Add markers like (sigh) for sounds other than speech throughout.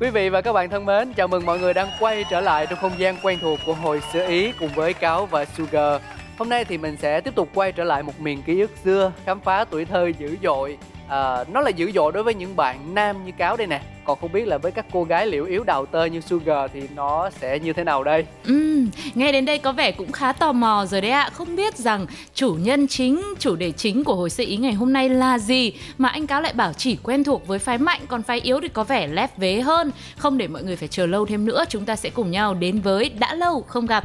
Quý vị và các bạn thân mến, chào mừng mọi người đang quay trở lại trong không gian quen thuộc của hồi xưa Ý cùng với Cáo và Sugar. Hôm nay thì mình sẽ tiếp tục quay trở lại một miền ký ức xưa, khám phá tuổi thơ dữ dội. À, nó là dữ dội đối với những bạn nam như Cáo đây nè. Còn không biết là với các cô gái liễu yếu đào tơ như Sugar thì nó sẽ như thế nào đây? Ừ, nghe đến đây có vẻ cũng khá tò mò rồi đấy ạ. Không biết rằng chủ nhân chính, chủ đề chính của hồi sự ý ngày hôm nay là gì mà anh cáo lại bảo chỉ quen thuộc với phái mạnh còn phái yếu thì có vẻ lép vế hơn. Không để mọi người phải chờ lâu thêm nữa, chúng ta sẽ cùng nhau đến với đã lâu không gặp.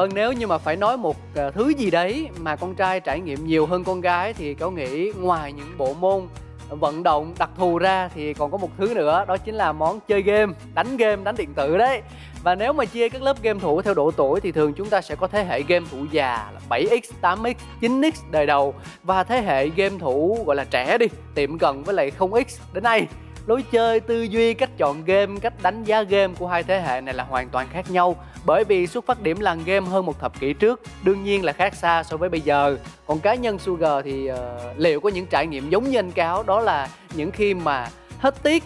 Vâng, nếu như mà phải nói một ờ, thứ gì đấy mà con trai trải nghiệm nhiều hơn con gái thì Cáo nghĩ ngoài những bộ môn vận động đặc thù ra thì còn có một thứ nữa đó chính là món chơi game, đánh game, đánh điện tử đấy. Và nếu mà chia các lớp game thủ theo độ tuổi thì thường chúng ta sẽ có thế hệ game thủ già là 7x, 8x, 9x đời đầu và thế hệ game thủ gọi là trẻ đi, tiệm cận với lại 0x đến nay lối chơi tư duy cách chọn game cách đánh giá game của hai thế hệ này là hoàn toàn khác nhau. Bởi vì xuất phát điểm làng game hơn một thập kỷ trước đương nhiên là khác xa so với bây giờ. Còn cá nhân sugar thì uh, liệu có những trải nghiệm giống như anh cáo? Đó là những khi mà hết tiết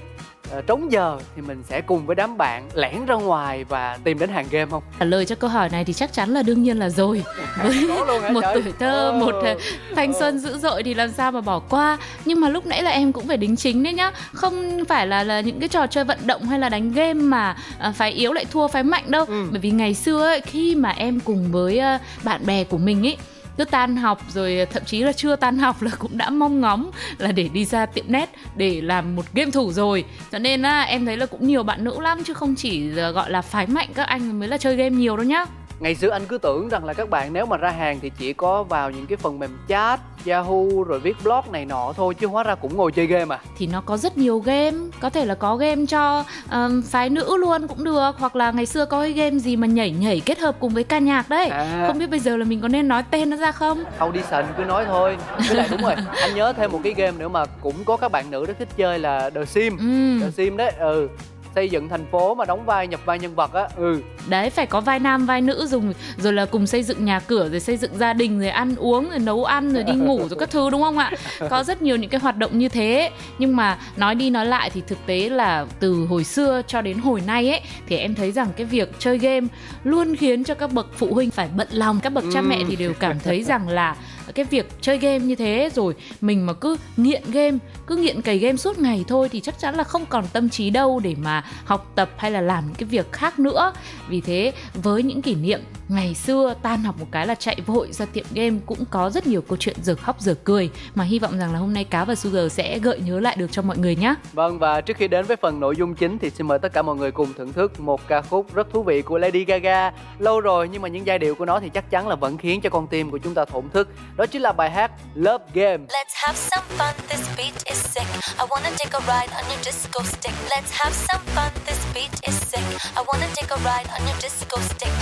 trống giờ thì mình sẽ cùng với đám bạn lẻn ra ngoài và tìm đến hàng game không Trả lời cho câu hỏi này thì chắc chắn là đương nhiên là rồi. (laughs) Với một trời? tuổi thơ, Ờ. một ờ, thanh xuân dữ dội thì làm sao mà bỏ qua. Nhưng mà lúc nãy là em cũng phải đính chính đấy nhá. Không phải là là những cái trò chơi vận động hay là đánh game mà ờ, phái yếu lại thua phái mạnh đâu. Ừ. Bởi vì ngày xưa ấy, khi mà em cùng với ờ, bạn bè của mình ấy cứ tan học rồi ờ, thậm chí là chưa tan học là cũng đã mong ngóng là để đi ra tiệm net để làm một game thủ rồi. Cho nên á, em thấy là cũng nhiều bạn nữ lắm, chứ không chỉ ờ, gọi là phái mạnh các anh mới là chơi game nhiều đâu nhá ngày xưa anh cứ tưởng rằng là các bạn nếu mà ra hàng thì chỉ có vào những cái phần mềm chat yahoo rồi viết blog này nọ thôi chứ hóa ra cũng ngồi chơi game à? Thì nó có rất nhiều game có thể là có game cho ờm, phái nữ luôn cũng được hoặc là ngày xưa có cái game gì mà nhảy nhảy kết hợp cùng với ca nhạc đấy. À. không biết bây giờ là mình có nên nói tên nó ra không? Audition cứ nói thôi. Với lại đúng rồi anh nhớ thêm một cái game nữa mà cũng có các bạn nữ rất thích chơi là The Sim ừ. The Sim đấy ừ xây dựng thành phố mà đóng vai nhập vai nhân vật á ừ. Đấy, phải có vai nam, vai nữ dùng, rồi là cùng xây dựng nhà cửa, rồi xây dựng gia đình, rồi ăn uống, rồi nấu ăn, rồi đi ngủ, rồi các thứ, đúng không ạ? Có rất nhiều những cái hoạt động như thế. Nhưng mà nói đi nói lại thì thực tế là từ hồi xưa cho đến hồi nay ấy, thì em thấy rằng cái việc chơi game luôn khiến cho các bậc phụ huynh phải bận lòng. Các bậc cha mẹ thì đều cảm thấy rằng là cái việc chơi game như thế rồi, mình mà cứ nghiện game, cứ nghiện cày game suốt ngày thôi thì chắc chắn là không còn tâm trí đâu để mà học tập hay là làm những cái việc khác nữa. Vì thế, với những kỷ niệm ngày xưa tan học một cái là chạy vội ra tiệm game cũng có rất nhiều câu chuyện giờ khóc giờ cười mà hy vọng rằng là hôm nay cá và sugar sẽ gợi nhớ lại được cho mọi người nhé vâng và trước khi đến với phần nội dung chính thì xin mời tất cả mọi người cùng thưởng thức một ca khúc rất thú vị của Lady Gaga. Lâu rồi nhưng mà những giai điệu của nó thì chắc chắn là vẫn khiến cho con tim của chúng ta thổn thức đó chính là bài hát Love Game Let's have some fun, this beat is sick. I wanna take a ride on your disco stick. Let's have some fun, this beat is sick. I wanna take a ride on your disco stick.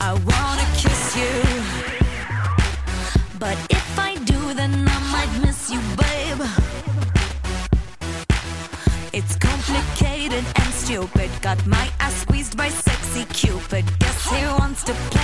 I wanna kiss you. But if I stupid. Got my ass squeezed by sexy Cupid. Guess he wants to play,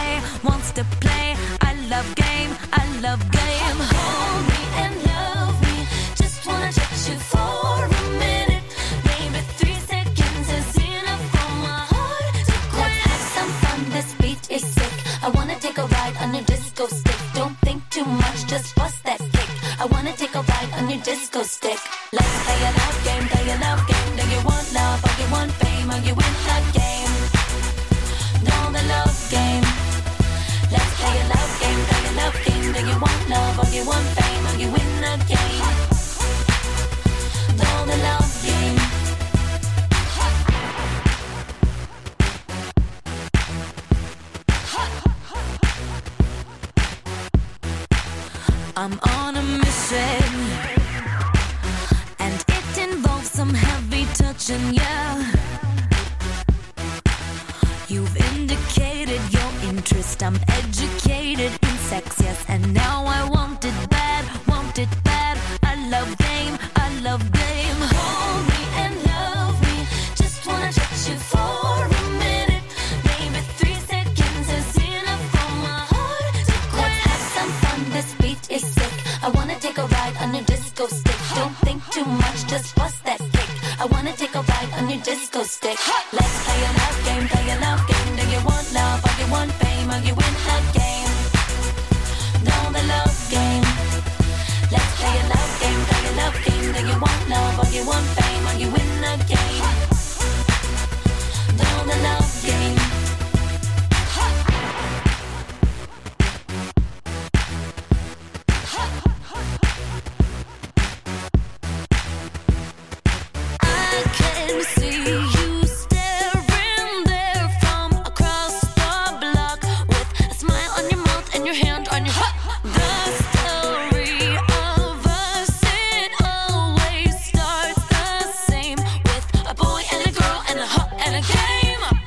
and a hot and a game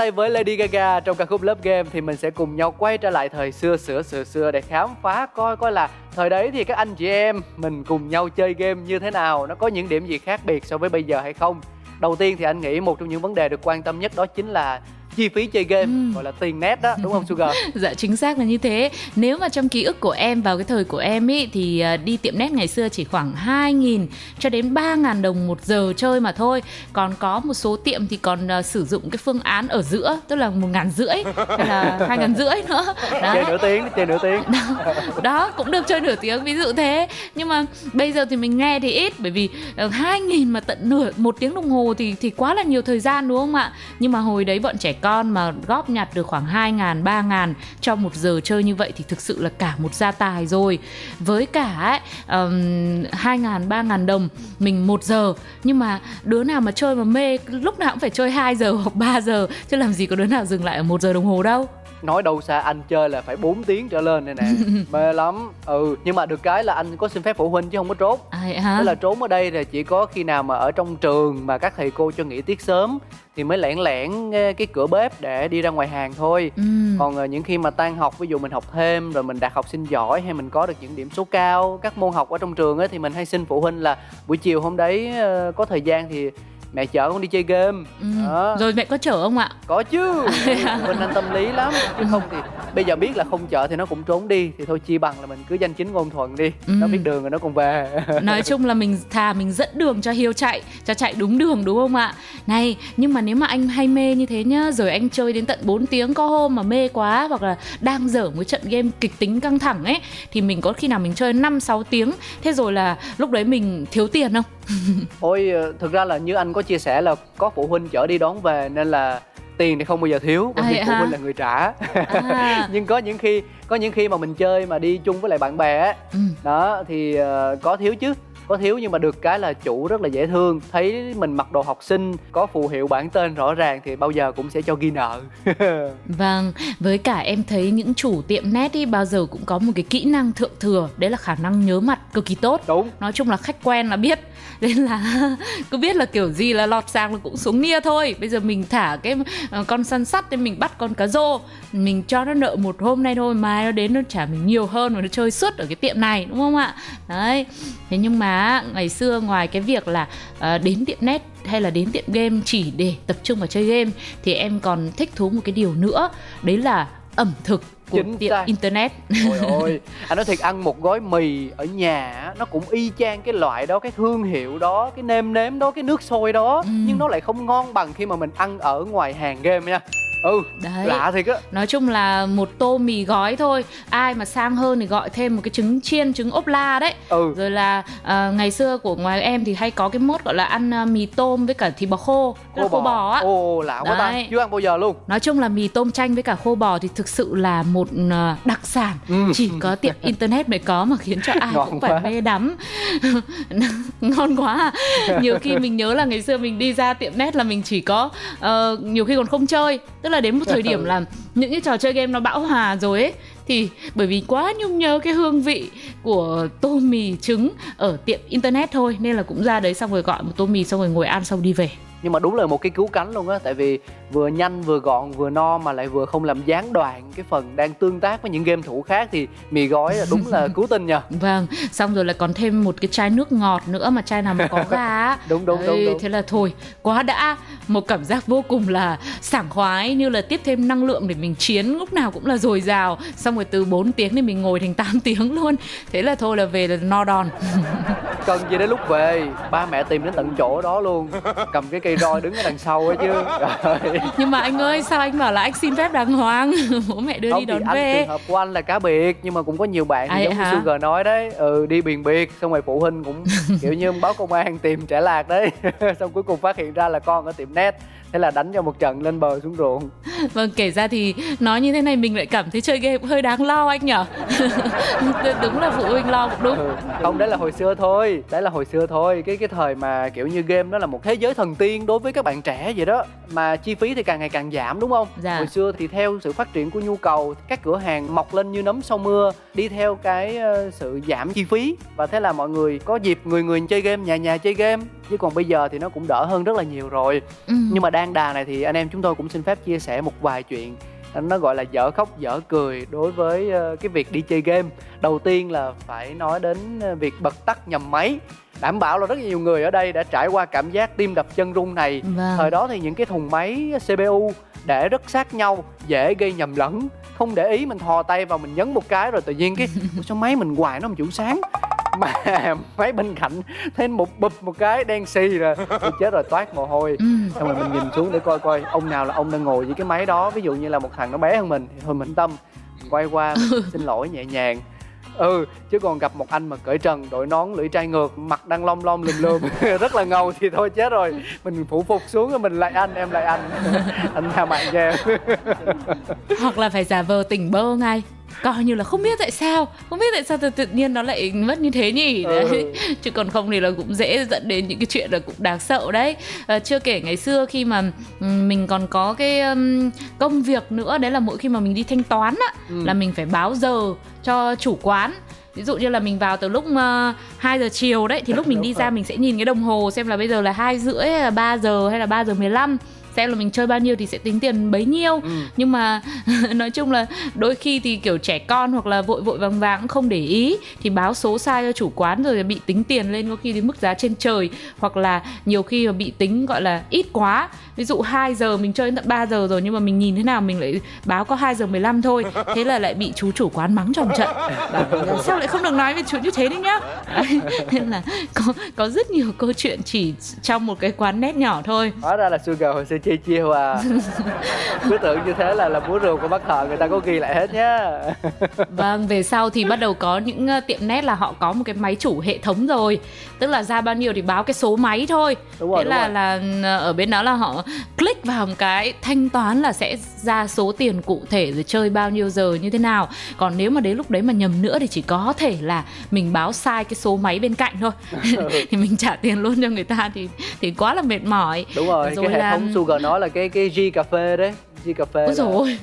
tay với Lady Gaga trong ca khúc Love Game thì mình sẽ cùng nhau quay trở lại thời xưa xưa xưa xưa để khám phá coi coi là thời đấy thì các anh chị em mình cùng nhau chơi game như thế nào, nó có những điểm gì khác biệt so với bây giờ hay không. Đầu tiên thì anh nghĩ một trong những vấn đề được quan tâm nhất đó chính là chi phí chơi game Ừ. gọi là tiền net đó đúng không Sugar? (laughs) Dạ chính xác là như thế. Nếu mà trong ký ức của em vào cái thời của em ý thì à, đi tiệm net ngày xưa chỉ khoảng 2.000 cho đến 3.000 đồng một giờ chơi mà thôi. Còn có một số tiệm thì còn à, sử dụng cái phương án ở giữa tức là một ngàn rưỡi hay là (laughs) hai ngàn rưỡi nữa. Đó. chơi nửa tiếng, chơi nửa tiếng. đó cũng được chơi nửa tiếng ví dụ thế nhưng mà bây giờ thì mình nghe thì ít bởi vì ờ, hai nghìn mà tận nửa một tiếng đồng hồ thì thì quá là nhiều thời gian đúng không ạ nhưng mà hồi đấy bọn trẻ con con mà góp nhặt được khoảng hai ngàn ba ngàn cho một giờ chơi như vậy thì thực sự là cả một gia tài rồi. Với cả ấy, um, hai ngàn ba ngàn đồng mình một giờ. Nhưng mà đứa nào mà chơi mà mê lúc nào cũng phải chơi 2 giờ hoặc 3 giờ. Chứ làm gì có đứa nào dừng lại ở một giờ đồng hồ đâu nói đâu xa anh chơi là phải 4 tiếng trở lên này nè. (laughs) Mê lắm. Ừ nhưng mà được cái là anh có xin phép phụ huynh chứ không có trốn. Ai Tức ha là trốn ở đây là chỉ có khi nào mà ở trong trường mà các thầy cô cho nghỉ tiết sớm thì mới lẻn lẻn eh, cái cửa bếp để đi ra ngoài hàng thôi. Ừm. còn ờ, những khi mà tan học ví dụ mình học thêm rồi mình đạt học sinh giỏi hay mình có được những điểm số cao các môn học ở trong trường ấy thì mình hay xin phụ huynh là buổi chiều hôm đấy ờ, có thời gian thì mẹ chở con đi chơi game. Ừ. đó. Rồi mẹ có chở không ạ? Có chứ. (laughs) Huynh anh tâm lý lắm chứ không thì bây giờ biết là không chở thì nó cũng trốn đi thì thôi chi bằng là mình cứ danh chính ngôn thuận đi. Nó Ừ. biết đường rồi nó còn về. (laughs) Nói chung là mình thà mình dẫn đường cho hiếu chạy cho chạy đúng đường đúng không ạ? Này nhưng mà nếu mà anh hay mê như thế nhá rồi anh chơi đến tận 4 tiếng có hôm mà mê quá hoặc là đang dở một trận game kịch tính căng thẳng ấy thì mình có khi nào mình chơi 5 6 tiếng thế rồi là lúc đấy mình thiếu tiền không? (laughs) Ôi ờ, thực ra là như anh có chia sẻ là có phụ huynh chở đi đón về nên là tiền thì không bao giờ thiếu bởi À, vì phụ huynh là người trả. À, (laughs) nhưng có những khi có những khi mà mình chơi mà đi chung với lại bạn bè ừ. đó thì ờ, có thiếu chứ có thiếu nhưng mà được cái là chủ rất là dễ thương. Thấy mình mặc đồ học sinh có phù hiệu bản tên rõ ràng thì bao giờ cũng sẽ cho ghi nợ. (laughs) Vâng, với cả em thấy những chủ tiệm net ý bao giờ cũng có một cái kỹ năng thượng thừa Đấy là khả năng nhớ mặt cực kỳ tốt. Đúng. Nói chung là khách quen là biết (laughs) nên là cứ biết là kiểu gì là lọt sang nó cũng xuống nia thôi. Bây giờ mình thả cái ờ, con săn sắt thì mình bắt con cá rô. Mình cho nó nợ một hôm nay thôi, mai nó đến nó trả mình nhiều hơn và nó chơi suốt ở cái tiệm này, đúng không ạ? Đấy. Thế nhưng mà ngày xưa ngoài cái việc là ờ, đến tiệm net hay là đến tiệm game chỉ để tập trung vào chơi game, thì em còn thích thú một cái điều nữa. Đấy là ẩm thực của Chính tiệm xác. internet Ôi ôi, (laughs) anh nói thiệt ăn một gói mì ở nhà á, nó cũng y chang cái loại đó, cái thương hiệu đó, cái nêm nếm đó, cái nước sôi đó, Ừ. nhưng nó lại không ngon bằng khi mà mình ăn ở ngoài hàng game nha. Ừ, đấy lạ thiệt á. nói chung là một tô mì gói thôi ai mà sang hơn thì gọi thêm một cái trứng chiên trứng ốp la đấy Ừ. rồi là à, ngày xưa của ngoài em thì hay có cái mốt gọi là ăn à, mì tôm với cả thịt bò khô là khô bò á Ồ, lạ quá ta, chưa ăn bao giờ luôn. Nói chung là mì tôm chanh với cả khô bò thì thực sự là một à, đặc sản Ừ. chỉ có tiệm (laughs) internet mới có mà khiến cho ai Ngon cũng phải quá. mê đắm. (laughs) Ngon quá. à. Nhiều khi mình nhớ là ngày xưa mình đi ra tiệm net là mình chỉ có ờ, nhiều khi còn không chơi, tức là đến một thời điểm là những cái trò chơi game nó bão hòa rồi ấy thì bởi vì quá nhung nhớ cái hương vị của tô mì trứng ở tiệm internet thôi nên là cũng ra đấy xong rồi gọi một tô mì xong rồi ngồi ăn xong đi về. Nhưng mà đúng là một cái cứu cánh luôn á Tại vì vừa nhanh vừa gọn vừa no Mà lại vừa không làm gián đoạn Cái phần đang tương tác với những game thủ khác Thì mì gói là đúng là (laughs) cứu tinh nha Vâng, xong rồi lại còn thêm một cái chai nước ngọt nữa mà chai nào mà có ga á. (laughs) Đúng, đúng, Đấy, đúng, đúng. Thế là thôi, quá đã. Một cảm giác vô cùng là sảng khoái Như là tiếp thêm năng lượng để mình chiến Lúc nào cũng là dồi dào. Xong rồi từ 4 tiếng thì mình ngồi thành 8 (laughs) tiếng luôn. Thế là thôi là về là no đòn. Cần gì đến lúc về? Ba mẹ tìm đến tận chỗ đó luôn. Cầm cái cây roi đứng ở đằng sau ấy chứ. Nhưng mà anh ơi, sao anh bảo là anh xin phép đàng hoàng? (laughs) Bố mẹ đưa Không đi đón anh về. trường hợp của anh là cá biệt Nhưng mà cũng có nhiều bạn thì À, giống như hả? Sugar nói đấy. Ừ, Đi biền biệt Xong rồi phụ huynh cũng (laughs) kiểu như báo công an tìm trẻ lạc đấy. (laughs) Xong cuối cùng phát hiện ra là con ở tiệm net Thế là đánh cho một trận lên bờ xuống ruộng. (laughs) Vâng, kể ra thì nói như thế này mình lại cảm thấy chơi game hơi đáng lo anh nhở? (laughs) Đúng là phụ huynh lo cũng đúng. Ừ. Không đấy là hồi xưa thôi Đấy là hồi xưa thôi. Cái cái thời mà kiểu như game nó là một thế giới thần tiên Đối với các bạn trẻ vậy đó. Mà chi phí thì càng ngày càng giảm đúng không? Dạ. Hồi xưa thì theo sự phát triển của nhu cầu Các cửa hàng mọc lên như nấm sau mưa Đi theo cái ờ, sự giảm chi phí. Và thế là mọi người có dịp người người chơi game Nhà nhà chơi game Chứ còn bây giờ thì nó cũng đỡ hơn rất là nhiều rồi. Ừ. Nhưng mà đang đà này thì anh em chúng tôi cũng xin phép chia sẻ một vài chuyện nó gọi là dở khóc dở cười đối với ờ, cái việc đi chơi game. Đầu tiên là phải nói đến ờ, việc bật tắt nhầm máy. Đảm bảo là rất nhiều người ở đây đã trải qua cảm giác tim đập chân rung này. Vâng. thời đó thì những cái thùng máy cpu để rất sát nhau dễ gây nhầm lẫn. Không để ý mình thò tay vào mình nhấn một cái rồi tự nhiên cái (laughs) "Ủa sao máy mình hoài nó không chịu sáng mà máy bên cạnh thêm một bụp một cái đen xì rồi. Ôi chết rồi toát mồ hôi. Ừ. xong rồi mình nhìn xuống để coi coi ông nào là ông đang ngồi với cái máy đó. Ví dụ như là một thằng nó bé hơn mình thì thôi mình tâm. Quay qua mình xin lỗi nhẹ nhàng. Ừ chứ còn gặp một anh mà cởi trần đội nón lưỡi trai ngược mặt đang lom lom lùm lùm (laughs) rất là ngầu thì thôi chết rồi. Mình phụ phục xuống rồi mình lại anh em lại anh. (laughs) Anh tha mạng cho em. Hoặc là phải giả vờ tỉnh bơ ngay coi như là không biết tại sao không biết tại sao tự, tự nhiên nó lại mất như thế nhỉ? Đấy Ừ. chứ còn không thì là cũng dễ dẫn đến những cái chuyện là cũng đáng sợ đấy. À, chưa kể ngày xưa khi mà mình còn có cái ừm, công việc nữa đấy là mỗi khi mà mình đi thanh toán á Ừ. là mình phải báo giờ cho chủ quán. Ví dụ như là mình vào từ lúc uh, 2 giờ chiều đấy thì lúc mình đi ra mình sẽ nhìn cái đồng hồ xem là bây giờ là hai rưỡi hay là 3 giờ hay là 3 giờ 15 xem là mình chơi bao nhiêu thì sẽ tính tiền bấy nhiêu Ừ. nhưng mà (laughs) nói chung là đôi khi thì kiểu trẻ con hoặc là vội vội vàng vàng cũng không để ý thì báo số sai cho chủ quán rồi bị tính tiền lên có khi đến mức giá trên trời hoặc là nhiều khi mà bị tính gọi là ít quá ví dụ 2 giờ mình chơi đến tận 3 giờ rồi nhưng mà mình nhìn thế nào mình lại báo có 2 giờ 15 thôi. Thế là lại bị chú chủ quán mắng một trận. Bảo sao lại không được nói với chú như thế đấy nhá? Đấy, nên là có có rất nhiều câu chuyện chỉ trong một cái quán nét nhỏ thôi. Hóa ra là sugar hồi xưa chơi chiêu à. (laughs) Cứ tưởng như thế là là búa rượu của bác thợ người ta có ghi lại hết nhá. Vâng, về sau thì bắt đầu có những ờ, tiệm net là họ có một cái máy chủ hệ thống rồi Tức là ra bao nhiêu thì báo cái số máy thôi. Đúng rồi, Thế đúng là rồi. là ờ, ở bên đó là họ click vào một cái thanh toán là sẽ ra số tiền cụ thể rồi chơi bao nhiêu giờ như thế nào. Còn nếu mà đến lúc đấy mà nhầm nữa thì chỉ có thể là mình báo sai cái số máy bên cạnh thôi. (laughs) (laughs) Thì mình trả tiền luôn cho người ta thì thì quá là mệt mỏi. Đúng rồi, Rồi cái hệ là- thống sugar nói là cái cái G cà phê đấy G cà phê Ôi là- (laughs) ôi.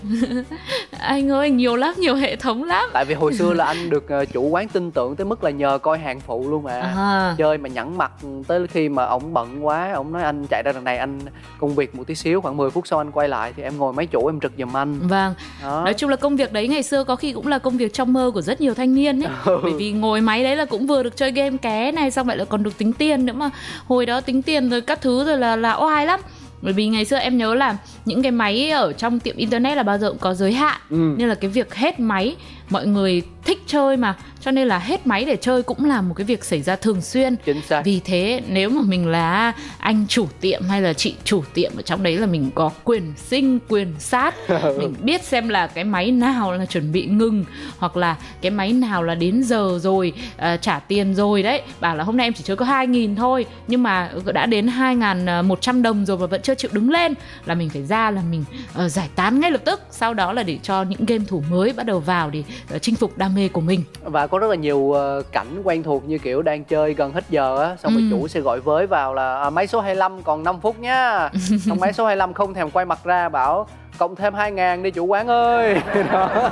Anh ơi, nhiều lắm, nhiều hệ thống lắm. Tại vì hồi xưa là anh (laughs) được ờ, chủ quán tin tưởng tới mức là nhờ coi hàng phụ luôn mà. À. chơi mà nhẵn mặt tới khi mà ổng bận quá ổng nói anh chạy ra đằng này anh công việc một tí xíu khoảng 10 phút sau anh quay lại thì em ngồi máy chủ em trực giùm anh. Vâng, đó. Nói chung là công việc đấy ngày xưa có khi cũng là công việc trong mơ của rất nhiều thanh niên ấy. Ừ. Bởi vì ngồi máy đấy là cũng vừa được chơi game ké này Xong lại là còn được tính tiền nữa mà. Hồi đó tính tiền rồi các thứ rồi là là oai lắm bởi vì ngày xưa em nhớ là những cái máy ở trong tiệm internet là bao giờ cũng có giới hạn Ừ. nên là cái việc hết máy mọi người thích chơi mà cho nên là hết máy để chơi cũng là một cái việc xảy ra thường xuyên. Chính xác. Vì thế nếu mà mình là anh chủ tiệm hay là chị chủ tiệm ở trong đấy là mình có quyền sinh quyền sát. (laughs) Mình biết xem là cái máy nào là chuẩn bị ngừng hoặc là cái máy nào là đến giờ rồi à, trả tiền rồi đấy. Bảo là hôm nay em chỉ chơi có 2.000 thôi nhưng mà đã đến 2.100 đồng rồi mà vẫn chưa chịu đứng lên. Là mình phải ra là mình ờ, giải tán ngay lập tức. Sau đó là để cho những game thủ mới bắt đầu vào để chinh phục đam mê của mình và có rất là nhiều ờ, cảnh quen thuộc như kiểu đang chơi gần hết giờ á xong rồi Ừ. chủ sẽ gọi với vào là à, máy số 25 còn 5 phút nhá (laughs) xong máy số 25 không thèm quay mặt ra bảo cộng thêm 2 ngàn đi chủ quán ơi. Đó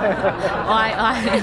oai oai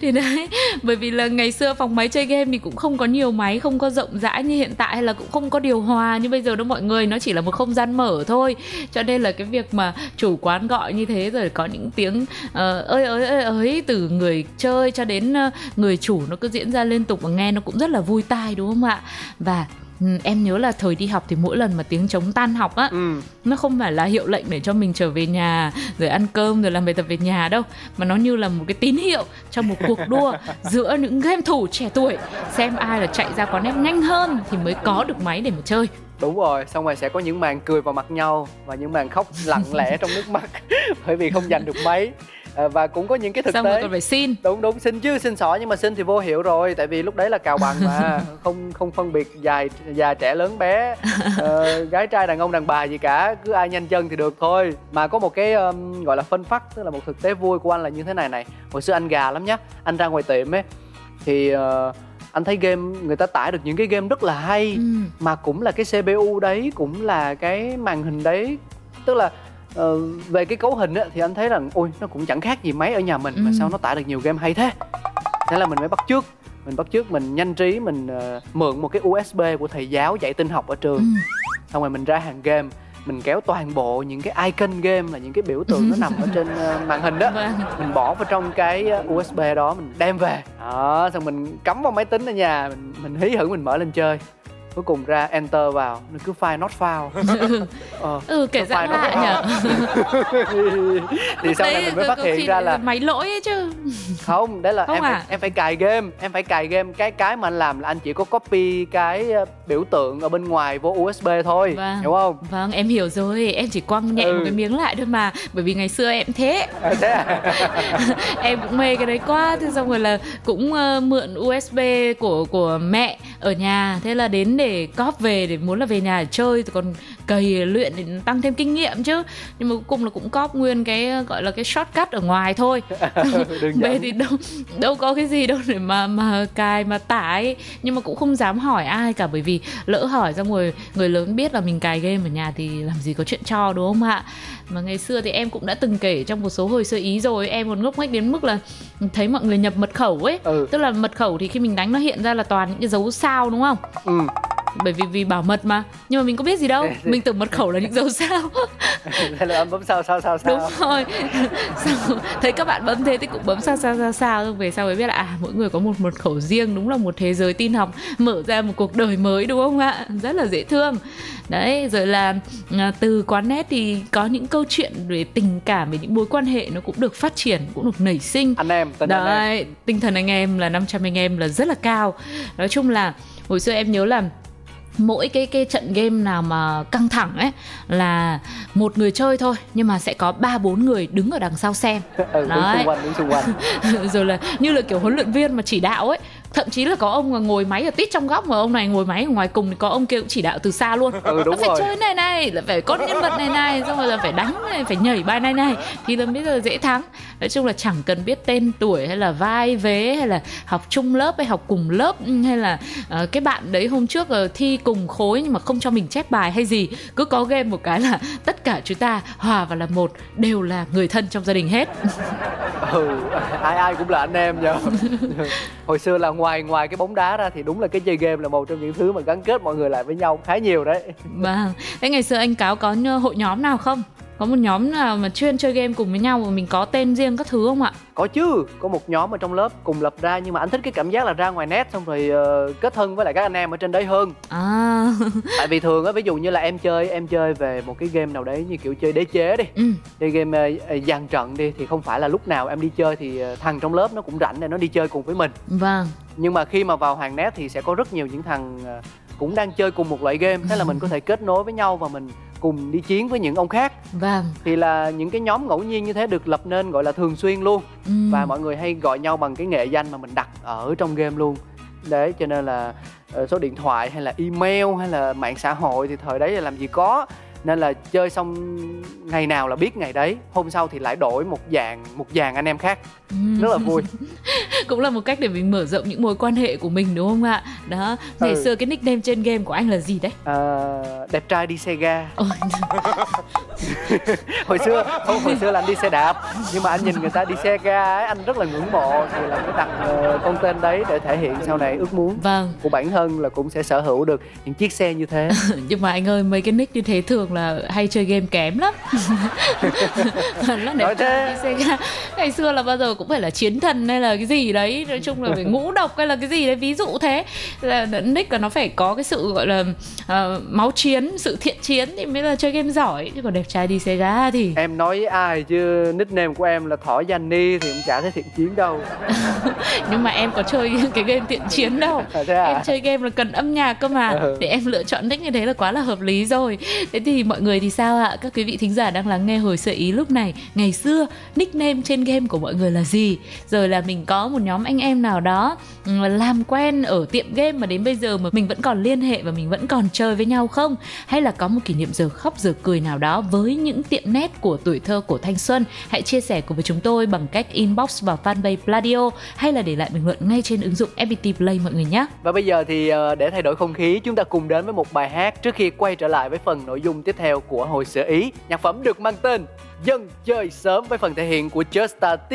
thì đấy bởi vì là ngày xưa phòng máy chơi game thì cũng không có nhiều máy không có rộng rãi như hiện tại hay là cũng không có điều hòa như bây giờ đâu mọi người nó chỉ là một không gian mở thôi. Cho nên là cái việc mà chủ quán gọi như thế rồi có những tiếng ờ, ơi ơi ơi ơi từ người chơi cho đến ờ, người chủ nó cứ diễn ra liên tục và nghe nó cũng rất là vui tai đúng không ạ? Và ừ, em nhớ là thời đi học thì mỗi lần mà tiếng trống tan học á ừ. nó không phải là hiệu lệnh để cho mình trở về nhà rồi ăn cơm rồi làm bài tập về nhà đâu mà nó như là một cái tín hiệu cho một cuộc đua (laughs) giữa những game thủ trẻ tuổi xem ai là chạy ra quán em nhanh hơn thì mới có được máy để mà chơi đúng rồi xong rồi sẽ có những màn cười vào mặt nhau và những màn khóc lặng lẽ trong nước mắt (laughs) bởi vì không giành được máy À, và cũng có những cái thực xong rồi tế. còn phải xin. Đúng đúng xin chứ xin xỏ nhưng mà xin thì vô hiệu rồi tại vì lúc đấy là cào bằng mà. (laughs) Không không phân biệt dài già trẻ lớn bé. Ờ, gái trai đàn ông đàn bà gì cả cứ ai nhanh chân thì được thôi. Mà có một cái um, gọi là phân phát tức là một thực tế vui của anh là như thế này này. Hồi xưa anh gà lắm nhá anh ra ngoài tiệm ấy thì ờ, anh thấy game người ta tải được những cái game rất là hay. Ừ. mà cũng là cái CPU đấy cũng là cái màn hình đấy. Tức là ờ, về cái cấu hình á, thì anh thấy rằng ôi nó cũng chẳng khác gì máy ở nhà mình mà Ừ. sao nó tải được nhiều game hay thế thế là mình mới bắt chước mình bắt chước mình nhanh trí mình ờ, mượn một cái USB của thầy giáo dạy tin học ở trường Ừ. xong rồi mình ra hàng game mình kéo toàn bộ những cái icon game là những cái biểu tượng nó nằm ở trên ờ, (laughs) màn hình đó Vâng. mình bỏ vào trong cái USB đó mình đem về đó xong mình cắm vào máy tính ở nhà mình mình hí hửng mình mở lên chơi cuối cùng ra enter vào nó cứ file not found (laughs) ờ. ừ kể ra lạ nhở thì sau này mình mới phát hiện ra là máy lỗi ấy chứ (laughs) không đấy là Không em à? phải, em phải cài game em phải cài game cái cái mà anh làm là anh chỉ có copy cái ờ, biểu tượng ở bên ngoài vô USB thôi Vâng. hiểu không vâng em hiểu rồi em chỉ quăng nhẹ Ừ. một cái miếng lại thôi mà bởi vì ngày xưa em thế à, thế à? (laughs) em cũng mê cái đấy quá thế xong rồi là cũng ờ, mượn USB của của mẹ ở nhà. Thế là đến để cóp về, để muốn là về nhà để chơi. Còn cày luyện để tăng thêm kinh nghiệm chứ. Nhưng mà cuối cùng là cũng cóp nguyên cái gọi là cái shortcut ở ngoài thôi. (laughs) Về thì đâu đâu có cái gì đâu để mà mà cài mà tải. Nhưng mà cũng không dám hỏi ai cả bởi vì lỡ hỏi xong rồi người lớn biết là mình cài game ở nhà thì làm gì có chuyện cho đúng không ạ? Mà ngày xưa thì em cũng đã từng kể trong một số hồi sơ ý rồi. Em còn ngốc nghếch đến mức là thấy mọi người nhập mật khẩu ấy. Ừ. Tức là mật khẩu thì khi mình đánh nó hiện ra là toàn những cái dấu sao đúng không? Ừ bởi vì vì bảo mật mà. Nhưng mà mình có biết gì đâu. Mình tưởng mật khẩu là những dấu sao. (laughs) Thế là bấm sao sao sao sao? Đúng rồi. (laughs) Thấy các bạn bấm thế thì cũng bấm sao sao sao sao. Về sau mới biết là à mỗi người có một mật khẩu riêng đúng là một thế giới tin học mở ra một cuộc đời mới đúng không ạ? Rất là dễ thương. Đấy rồi là à, từ quán net thì có những câu chuyện về tình cảm về những mối quan hệ nó cũng được phát triển cũng được nảy sinh. Anh em tên anh em. Đấy, tinh thần anh em là 500 anh em là rất là cao. Nói chung là hồi xưa em nhớ là mỗi cái cái trận game nào mà căng thẳng ấy là một người chơi thôi nhưng mà sẽ có ba bốn người đứng ở đằng sau xem (laughs) ừ, đứng Đấy. xung quanh đứng xung quanh (laughs) rồi là như là kiểu huấn luyện viên mà chỉ đạo ấy thậm chí là có ông ngồi máy ở tít trong góc mà ông này ngồi máy ở ngoài cùng thì có ông kia cũng chỉ đạo từ xa luôn. Ừ đúng nó phải rồi. chơi này này là phải có nhân vật này này xong rồi là phải đánh này phải nhảy bài này này. Thì là bây giờ dễ thắng. Nói chung là chẳng cần biết tên tuổi hay là vai vế hay là học chung lớp hay học cùng lớp ừ, hay là ờ, cái bạn đấy hôm trước ờ, thi cùng khối nhưng mà không cho mình chép bài hay gì. Cứ có game một cái là tất cả chúng ta hòa vào là một đều là người thân trong gia đình hết. Ừ ai ai cũng là anh em nhờ. (laughs) Hồi xưa là ngoài ngoài cái bóng đá ra thì đúng là cái chơi game là một trong những thứ mà gắn kết mọi người lại với nhau khá nhiều đấy. Vâng, thế ngày xưa anh Cáo có hội nhóm nào không? có một nhóm nào mà chuyên chơi game cùng với nhau và mình có tên riêng các thứ không ạ? Có chứ có một nhóm ở trong lớp cùng lập ra nhưng mà anh thích cái cảm giác là ra ngoài nét xong rồi ờ, kết thân với lại các anh em ở trên đấy hơn. À. (laughs) Tại vì thường á ví dụ như là em chơi em chơi về một cái game nào đấy như kiểu chơi đế chế đi ừ. chơi game dàn trận đi thì không phải là lúc nào em đi chơi thì thằng trong lớp nó cũng rảnh để nó đi chơi cùng với mình. Vâng nhưng mà khi mà vào hàng nét thì sẽ có rất nhiều những thằng ờ, cũng đang chơi cùng một loại game. Thế là mình có thể kết nối với nhau và mình cùng đi chiến với những ông khác. Vâng. Thì là những cái nhóm ngẫu nhiên như thế được lập nên gọi là thường xuyên luôn. Ừ. và mọi người hay gọi nhau bằng cái nghệ danh mà mình đặt ở trong game luôn. Đấy cho nên là ờ, số điện thoại hay là email hay là mạng xã hội thì thời đấy là làm gì có nên là chơi xong ngày nào là biết ngày đấy hôm sau thì lại đổi một dạng một dàn anh em khác. Ừ. rất là vui. (laughs) Cũng là một cách để mình mở rộng những mối quan hệ của mình đúng không ạ? Đó ngày Ừ. xưa cái nickname trên game của anh là gì đấy? Ờ, đẹp trai đi xe ga. Ôi, (laughs) hồi xưa không hồi xưa là anh đi xe đạp nhưng mà anh nhìn người ta đi xe ga ấy anh rất là ngưỡng mộ thì là mới đặt ờ, con tên đấy để thể hiện sau này ước muốn vâng. của bản thân là cũng sẽ sở hữu được những chiếc xe như thế. (laughs) Nhưng mà anh ơi mấy cái nick như thế thường là hay chơi game kém lắm. (laughs) Nói đẹp thế. trai đi xe ga ngày xưa là bao giờ cũng phải là chiến thần hay là cái gì đấy nói chung là phải ngũ độc hay là cái gì đấy ví dụ thế. Là nick là nó phải có cái sự gọi là ờ, máu chiến sự thiện chiến thì mới là chơi game giỏi. Chứ còn đẹp trai đi xe ga thì em nói với ai chứ nickname của em là thỏ danh ni thì cũng chả thấy thiện chiến đâu. (laughs) Nhưng mà em có chơi (laughs) cái game thiện chiến đâu. À? em chơi game là cần âm nhạc cơ mà. Ừ. để em lựa chọn nick như thế là quá là hợp lý rồi. Thế thì mọi người thì sao ạ? Các quý vị thính giả đang lắng nghe hồi sơ ý lúc này, ngày xưa, nickname trên game của mọi người là gì? Rồi là mình có một nhóm anh em nào đó ừ, làm quen ở tiệm game mà đến bây giờ mà mình vẫn còn liên hệ và mình vẫn còn chơi với nhau không? Hay là có một kỷ niệm giờ khóc giờ cười nào đó với những tiệm nét của tuổi thơ của thanh xuân? Hãy chia sẻ cùng với chúng tôi bằng cách inbox vào fanpage Pladio hay là để lại bình luận ngay trên ứng dụng FPT Play mọi người nhé. Và bây giờ thì ờ, để thay đổi không khí, chúng ta cùng đến với một bài hát trước khi quay trở lại với phần nội dung tiếp theo của hồi sở ý. Nhạc phẩm được mang tên dân chơi sớm với phần thể hiện của Just T.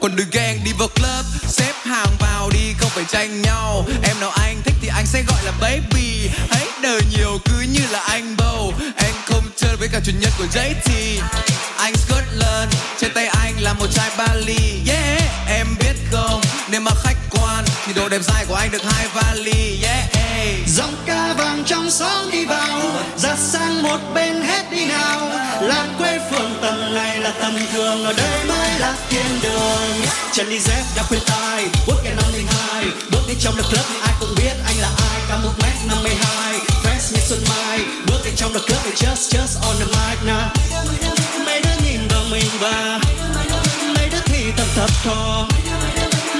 Còn đừng ghen, đi vào club, Xếp hàng vào đi, không phải tranh nhau. Em nào anh thích thì anh sẽ gọi là baby. Hết đời nhiều, cứ như là anh bầu. em chơi với cả chủ nhân của JT Anh Scotland Trên tay anh là một chai Bali. Yeah, em biết không, Nếu mà khách quan Thì độ đẹp dài của anh được hai vali. Yeah. Dòng ca vàng trong xóm đi vào ra sang một bên hết đi nào. Là quê phường tầm này là tầm thường, ở đây mới là thiên đường. Chân đi dép đã khuyên tai bước cái năm hai. Bước đi trong the club thì ai cũng biết anh là ai. Cao một mét năm mươi hai just như xuân mai. Bước đi trong đợt cướp thì just just on the mic now. Mấy đứa nhìn vào mình và mấy đứa thì tầm thập thò.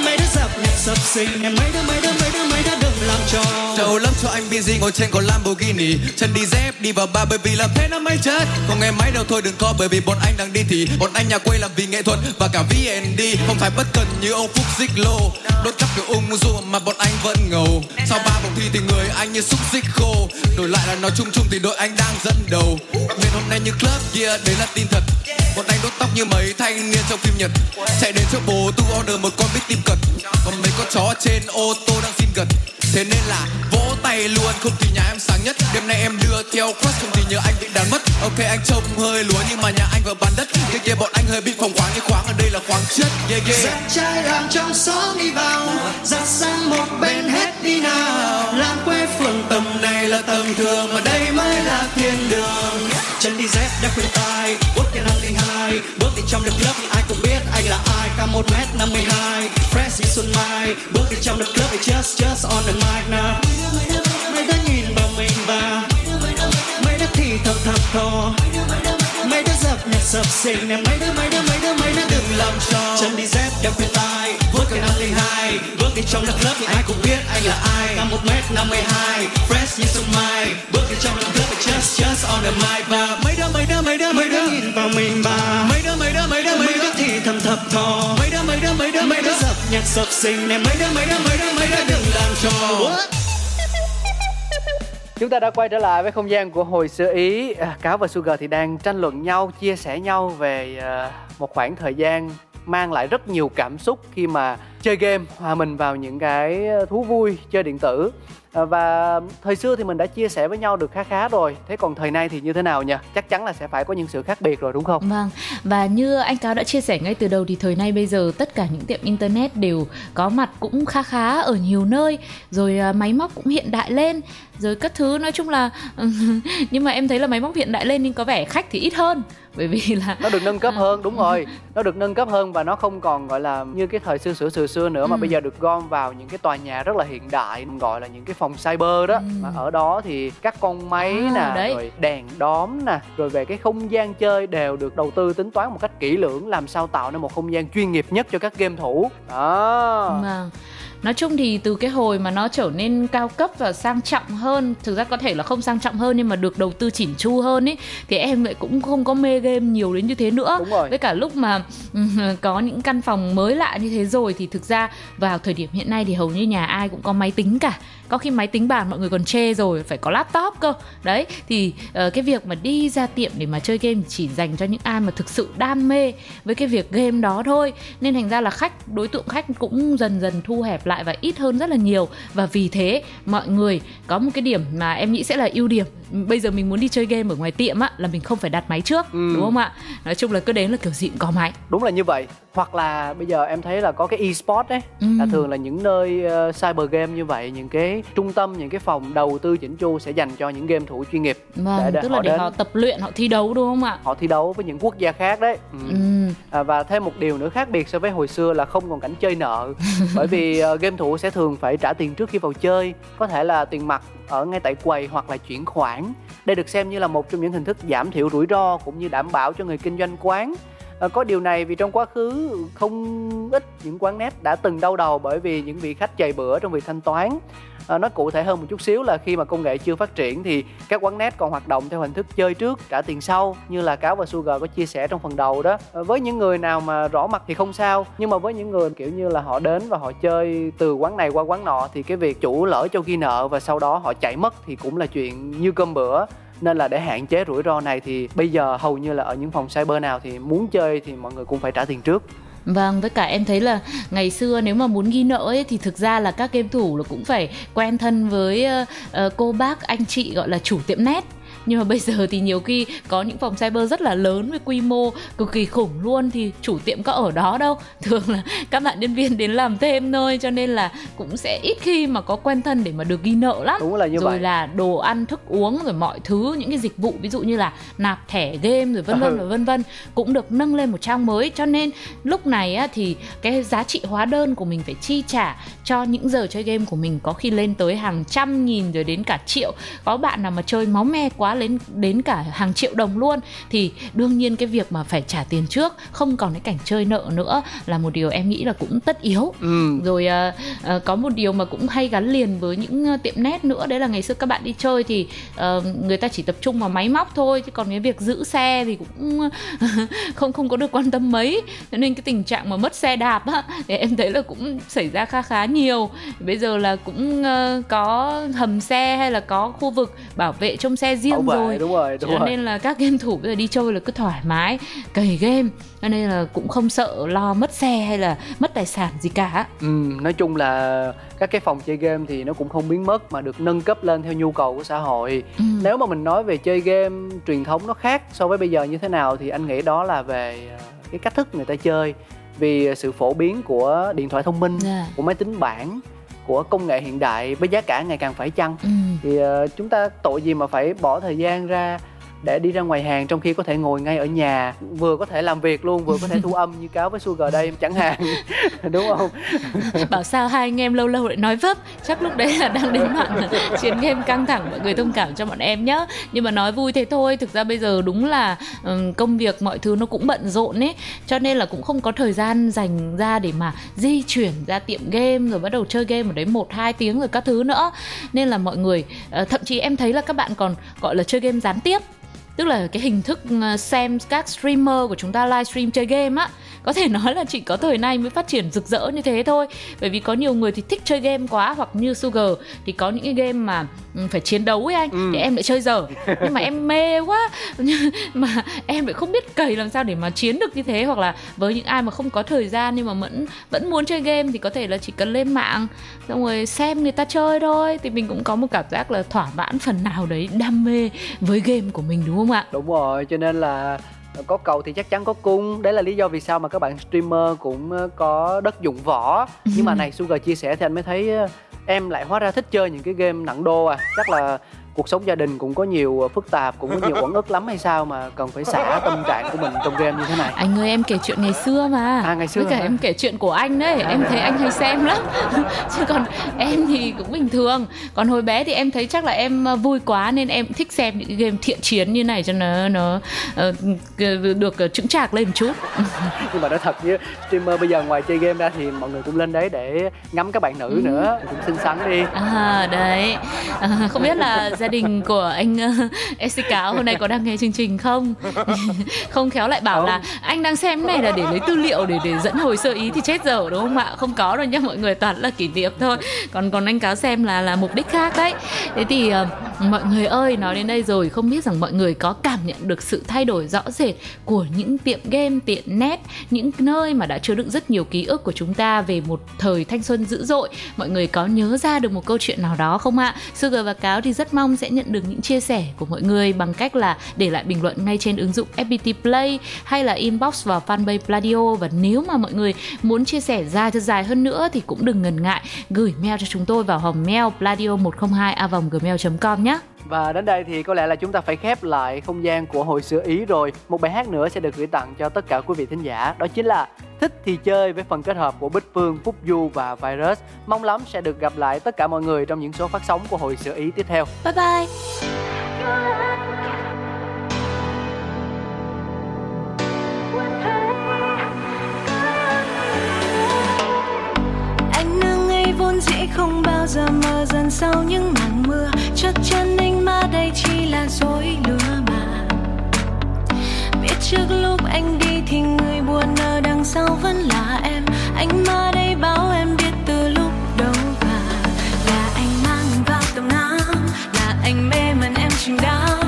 Mấy đứa dập nhạc sập xình em, mấy đứa mấy đứa mấy đứa mấy đứa làm cho. Trâu lắm cho anh busy ngồi trên con Lamborghini. Chân đi dép, đi vào ba bởi vì làm thế nó mới chết. Không nghe máy đâu thôi đừng có, bởi vì bọn anh đang đi thì Bọn anh nhà quê làm vì nghệ thuật và cả VND Không phải bất cần như ông Phúc Xích Lô. Đốt cắp kiểu ung dung mà bọn anh vẫn ngầu. Sau ba vòng thi thì người anh như xúc xích khô. Đổi lại là nói chung chung thì đội anh đang dẫn đầu. Miền hôm nay như club yeah đấy là tin thật. Bọn anh đốt tóc như mấy thanh niên trong phim Nhật. Chạy đến chỗ bố tu order một con bít tim cật. Còn mấy con chó trên ô tô đang xin gật. Thế nên là vỗ tay luôn, không thì nhà em sáng nhất. Đêm nay em đưa theo crush không thì nhớ anh bị đàn mất. Ok, anh trông hơi lúa nhưng mà nhà anh vừa bán đất. Kia kia bọn anh hơi bị phòng khoáng như khoáng ở đây là khoáng chất Yeah yeah. Dắt trai làng trong xóm đi vào, Dắt sang một bên hết đi nào. Làng quê phường tầm này là tầm thường, Mà đây mới là thiên đường. Chân đi dép đã khuyên tai Bước cái năm linh hai, Bước đi trong the lớp anh là ai? Cao một mét năm mươi hai. Fresh như xuân mai. Bước đi trong the club thì just just on the mic now. Mấy đứa nhìn vào mình và Mấy đứa thì thầm thầm thò. Mấy đứa dập nhạc sập sình nè. Mấy đứa mấy đứa mấy đứa mấy đứa đừng làm cho chân đi dép đeo khuyên tai bước cái năm linh hai. Bước đi trong lớp club thì ai cũng biết anh là ai. Cao một mét năm mươi hai. Fresh như xuân mai. Bước đi trong lớp club thì just just on the mic. Và mấy đứa mấy đứa mấy đứa mấy đứa nhìn vào mình và mấy đứa mấy đứa mấy đứa mấy đứa thì thầm thập thò. Mấy đứa mấy đứa mấy đứa mấy đứa dập nhạc sập sình nè mấy đứa mấy đứa mấy đứa mấy đứa đừng làm trò. Chúng ta đã quay trở lại với không gian của hồi xưa Ý. À, Cáo và Sugar thì đang tranh luận nhau, chia sẻ nhau về à, một khoảng thời gian mang lại rất nhiều cảm xúc khi mà chơi game hòa mình vào những cái thú vui chơi điện tử và thời xưa thì mình đã chia sẻ với nhau được khá khá rồi. Thế còn thời nay thì như thế nào nhỉ? Chắc chắn là sẽ phải có những sự khác biệt rồi đúng không? Vâng, và như anh Cáo đã chia sẻ ngay từ đầu thì thời nay bây giờ tất cả những tiệm internet đều có mặt cũng khá khá ở nhiều nơi, rồi à, máy móc cũng hiện đại lên, rồi các thứ nói chung là (laughs) nhưng mà em thấy là máy móc hiện đại lên nhưng có vẻ khách thì ít hơn. Bởi vì là nó được nâng cấp hơn đúng rồi. (laughs) Nó được nâng cấp hơn và nó không còn gọi là như cái thời xưa xưa xưa xưa nữa mà Ừ. bây giờ được gom vào những cái tòa nhà rất là hiện đại gọi là những cái phòng cyber đó Ừ. mà ở đó thì các con máy À, nè đấy. rồi đèn đóm nè rồi về cái không gian chơi đều được đầu tư tính toán một cách kỹ lưỡng làm sao tạo nên một không gian chuyên nghiệp nhất cho các game thủ đó Vâng. Nói chung thì từ cái hồi mà nó trở nên cao cấp và sang trọng hơn Thực ra có thể là không sang trọng hơn nhưng mà được đầu tư chỉn chu hơn ấy Thì em lại cũng không có mê game nhiều đến như thế nữa Đúng rồi. Với cả lúc mà (laughs) có những căn phòng mới lạ như thế rồi Thì thực ra vào thời điểm hiện nay thì hầu như nhà ai cũng có máy tính cả Có khi máy tính bàn mọi người còn chê rồi Phải có laptop cơ Đấy thì ờ, cái việc mà đi ra tiệm để mà chơi game chỉ dành cho những ai mà thực sự đam mê với cái việc game đó thôi Nên thành ra là khách, đối tượng khách cũng dần dần thu hẹp lại và ít hơn rất là nhiều Và vì thế mọi người có một cái điểm mà em nghĩ sẽ là ưu điểm Bây giờ mình muốn đi chơi game ở ngoài tiệm á là mình không phải đặt máy trước Ừ. đúng không ạ? Nói chung là cứ đến là kiểu gì cũng có máy đúng là như vậy hoặc là bây giờ em thấy là có cái e-sport ấy Ừ. là thường là những nơi ờ, cyber game như vậy những cái trung tâm những cái phòng đầu tư chỉnh chu sẽ dành cho những game thủ chuyên nghiệp. Vâng, tức là để đến. họ tập luyện, họ thi đấu đúng không ạ? họ thi đấu với những quốc gia khác đấy. Ừ. Ừ. À, và thêm một điều nữa khác biệt so với hồi xưa là không còn cảnh chơi nợ. (laughs) Bởi vì ờ, game thủ sẽ thường phải trả tiền trước khi vào chơi. Có thể là tiền mặt ở ngay tại quầy hoặc là chuyển khoản. Đây được xem như là một trong những hình thức giảm thiểu rủi ro cũng như đảm bảo cho người kinh doanh quán Ờ, có điều này vì trong quá khứ không ít những quán net đã từng đau đầu bởi vì những vị khách chạy bữa trong việc thanh toán. Ờ, à, nói cụ thể hơn một chút xíu là khi mà công nghệ chưa phát triển thì các quán net còn hoạt động theo hình thức chơi trước trả tiền sau như là cáo và sugar có chia sẻ trong phần đầu đó. À, với những người nào mà rõ mặt thì không sao nhưng mà với những người kiểu như là họ đến và họ chơi từ quán này qua quán nọ thì cái việc chủ lỡ cho ghi nợ và sau đó họ chạy mất thì cũng là chuyện như cơm bữa nên là để hạn chế rủi ro này thì bây giờ hầu như là ở những phòng cyber nào thì muốn chơi thì mọi người cũng phải trả tiền trước. Vâng, với cả em thấy là ngày xưa nếu mà muốn ghi nợ ấy thì thực ra là các game thủ là cũng phải quen thân với uh, cô bác anh chị gọi là chủ tiệm net nhưng mà bây giờ thì nhiều khi có những phòng cyber rất là lớn với quy mô cực kỳ khủng luôn thì chủ tiệm có ở đó đâu. (laughs) Thường là các bạn nhân viên đến làm thêm thôi cho nên là cũng sẽ ít khi mà có quen thân để mà được ghi nợ lắm. Đúng là như rồi vậy. là đồ ăn thức uống rồi mọi thứ những cái dịch vụ ví dụ như là nạp thẻ game rồi vân vân Ừ. và vân vân cũng được nâng lên một trang mới. Cho nên lúc này á, thì cái giá trị hóa đơn của mình phải chi trả cho những giờ chơi game của mình. Có khi lên tới hàng trăm nghìn rồi đến cả triệu. Có bạn nào mà chơi máu me quá lên đến cả hàng triệu đồng luôn. Thì đương nhiên cái việc mà phải trả tiền trước không còn cái cảnh chơi nợ nữa là một điều em nghĩ là cũng tất yếu. Ừ. Rồi à, à, có một điều mà cũng hay gắn liền với những à, tiệm net nữa đấy là ngày xưa các bạn đi chơi thì ờ, người ta chỉ tập trung vào máy móc thôi chứ còn cái việc giữ xe thì cũng (laughs) không không có được quan tâm mấy. Cho nên cái tình trạng mà mất xe đạp á thì em thấy là cũng xảy ra khá khá nhiều. Bây giờ là cũng ờ, có hầm xe hay là có khu vực bảo vệ trong xe riêng Bảo vệ, rồi đúng rồi đúng cho rồi nên là các game thủ bây giờ đi chơi là cứ thoải mái cày game cho nên là cũng không sợ lo mất xe hay là mất tài sản gì cả Ừ, nói chung là các cái phòng chơi game thì nó cũng không biến mất mà được nâng cấp lên theo nhu cầu của xã hội. Ừ. Nếu mà mình nói về chơi game truyền thống nó khác so với bây giờ như thế nào thì anh nghĩ đó là về ờ, cái cách thức người ta chơi. Vì sự phổ biến của điện thoại thông minh, Dạ. của máy tính bảng, của công nghệ hiện đại với giá cả ngày càng phải chăng Ừ. thì ờ, chúng ta tội gì mà phải bỏ thời gian ra để đi ra ngoài hàng trong khi có thể ngồi ngay ở nhà vừa có thể làm việc luôn vừa có thể thu (laughs) âm như cáo với Sugar đây chẳng hạn. (laughs) Đúng không? Bảo sao hai anh em lâu lâu lại nói vấp chắc lúc đấy là đang đến đoạn chiến game căng thẳng mọi người thông cảm cho bọn em nhá. Nhưng mà nói vui thế thôi thực ra bây giờ đúng là công việc mọi thứ nó cũng bận rộn ấy cho nên là cũng không có thời gian dành ra để mà di chuyển ra tiệm game rồi bắt đầu chơi game ở đấy một hai tiếng rồi các thứ nữa. Nên là mọi người ờ, thậm chí em thấy là các bạn còn gọi là chơi game gián tiếp tức là cái hình thức ờ, xem các streamer của chúng ta livestream chơi game á có thể (laughs) nói là chỉ có thời nay mới phát triển rực rỡ như thế thôi. Bởi vì có nhiều người thì thích chơi game quá hoặc như Sugar thì có những cái game mà ừ, phải chiến đấu ấy anh ừ. thì em lại chơi dở. (laughs) Nhưng mà em mê quá. (laughs) Mà em lại không biết cày làm sao để mà chiến được như thế hoặc là với những ai mà không có thời gian nhưng mà vẫn vẫn muốn chơi game thì có thể là chỉ cần lên mạng xong rồi xem người ta chơi thôi. Thì mình cũng có một cảm giác là thỏa mãn phần nào đấy đam mê với game của mình đúng không ạ? Đúng rồi cho nên là có cầu thì chắc chắn có cung. Đấy là lý do vì sao mà các bạn streamer cũng ờ, có đất dụng võ. (laughs) Nhưng mà này Sugar chia sẻ thì anh mới thấy ờ, em lại hóa ra thích chơi những cái game nặng đô à. Chắc là cuộc sống gia đình cũng có nhiều ờ, phức tạp cũng có nhiều uẩn ức lắm hay sao mà cần phải xả tâm trạng của mình trong game như thế này? Anh ơi em kể chuyện ngày xưa mà. À ngày xưa với cả hả? em kể chuyện của anh đấy em thấy anh hay xem lắm. (laughs) Chứ còn em thì cũng bình thường. Còn hồi bé thì em thấy chắc là em ờ, vui quá nên em thích xem những game thiện chiến như này cho nó nó uh, được chững chạc lên một chút. (laughs) Nhưng mà nói thật với streamer bây giờ ngoài chơi game ra thì mọi người cũng lên đấy để ngắm các bạn nữ ừ. nữa. Cũng xinh xắn đi. À đấy. À, không biết là (laughs) gia đình của anh (laughs) uh, Cáo hôm nay có đang nghe chương trình không? (laughs) Không khéo lại bảo không. là anh đang xem này là để lấy tư liệu để để dẫn hồi sơ ý thì chết dở đúng không ạ? Không có đâu nhá mọi người toàn là kỷ niệm thôi. Còn còn anh Cáo xem là là mục đích khác đấy. Thế thì uh, mọi người ơi nói đến đây rồi không biết rằng mọi người có cảm nhận được sự thay đổi rõ rệt của những tiệm game tiện net những nơi mà đã chứa đựng rất nhiều ký ức của chúng ta về một thời thanh xuân dữ dội. Mọi người có nhớ ra được một câu chuyện nào đó không ạ? Sugar và Cáo thì rất mong sẽ nhận được những chia sẻ của mọi người bằng cách là để lại bình luận ngay trên ứng dụng FPT Play hay là inbox vào fanpage Pladio và nếu mà mọi người muốn chia sẻ dài thật dài hơn nữa thì cũng đừng ngần ngại gửi mail cho chúng tôi vào hòm mail pladio 102 a gmail.com nhé. Và đến đây thì có lẽ là chúng ta phải khép lại không gian của hồi xưa Ý rồi. Một bài hát nữa sẽ được gửi tặng cho tất cả quý vị thính giả. Đó chính là Thích thì chơi với phần kết hợp của Bích Phương, Phúc Du và Virus. Mong lắm sẽ được gặp lại tất cả mọi người trong những số phát sóng của hồi xưa Ý tiếp theo. Bye bye! Vốn dĩ không bao giờ mơ dần sau những màn mưa. Chắc chắn anh mà đây chỉ là dối lừa mà. Biết trước lúc anh đi thì người buồn ở đằng sau vẫn là em. Anh mà đây báo em biết từ lúc đầu và là anh mang vào tầm nam là anh mê mẩn em chìm đắm.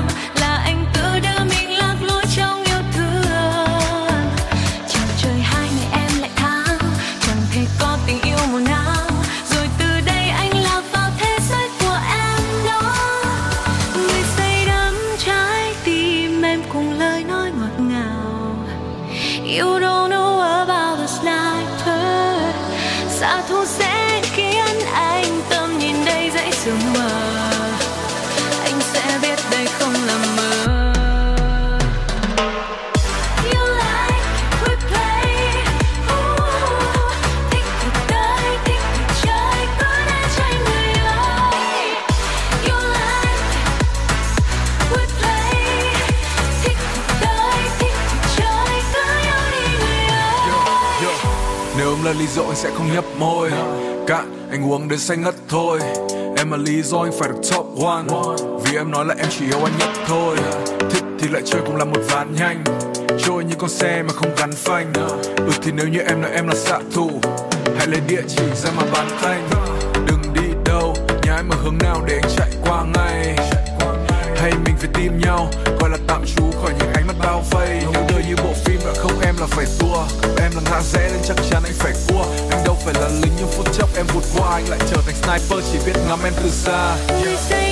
Rồi anh sẽ không nhấp môi. Cạn anh uống đến say ngất thôi. Em là lý do anh phải được top one. Vì em nói là em chỉ yêu anh nhất thôi. Thích thì lại chơi cùng làm một ván nhanh. Trôi như con xe mà không gắn phanh. Ừ thì nếu như em nói em là xạ thủ Hãy lấy địa chỉ ra mà bán thanh. Đừng đi đâu, nhà em ở hướng nào để anh chạy qua ngay hay mình phải tìm nhau, gọi là tạm trú khỏi những ánh mắt bao vây. Nếu đời như bộ phim đã không em là phải tua em là ngã rẽ nên chắc chắn anh phải cua. Anh đâu phải là lính nhưng phút chốc em vụt qua. Anh lại trở thành sniper, chỉ biết ngắm em từ xa. Yeah.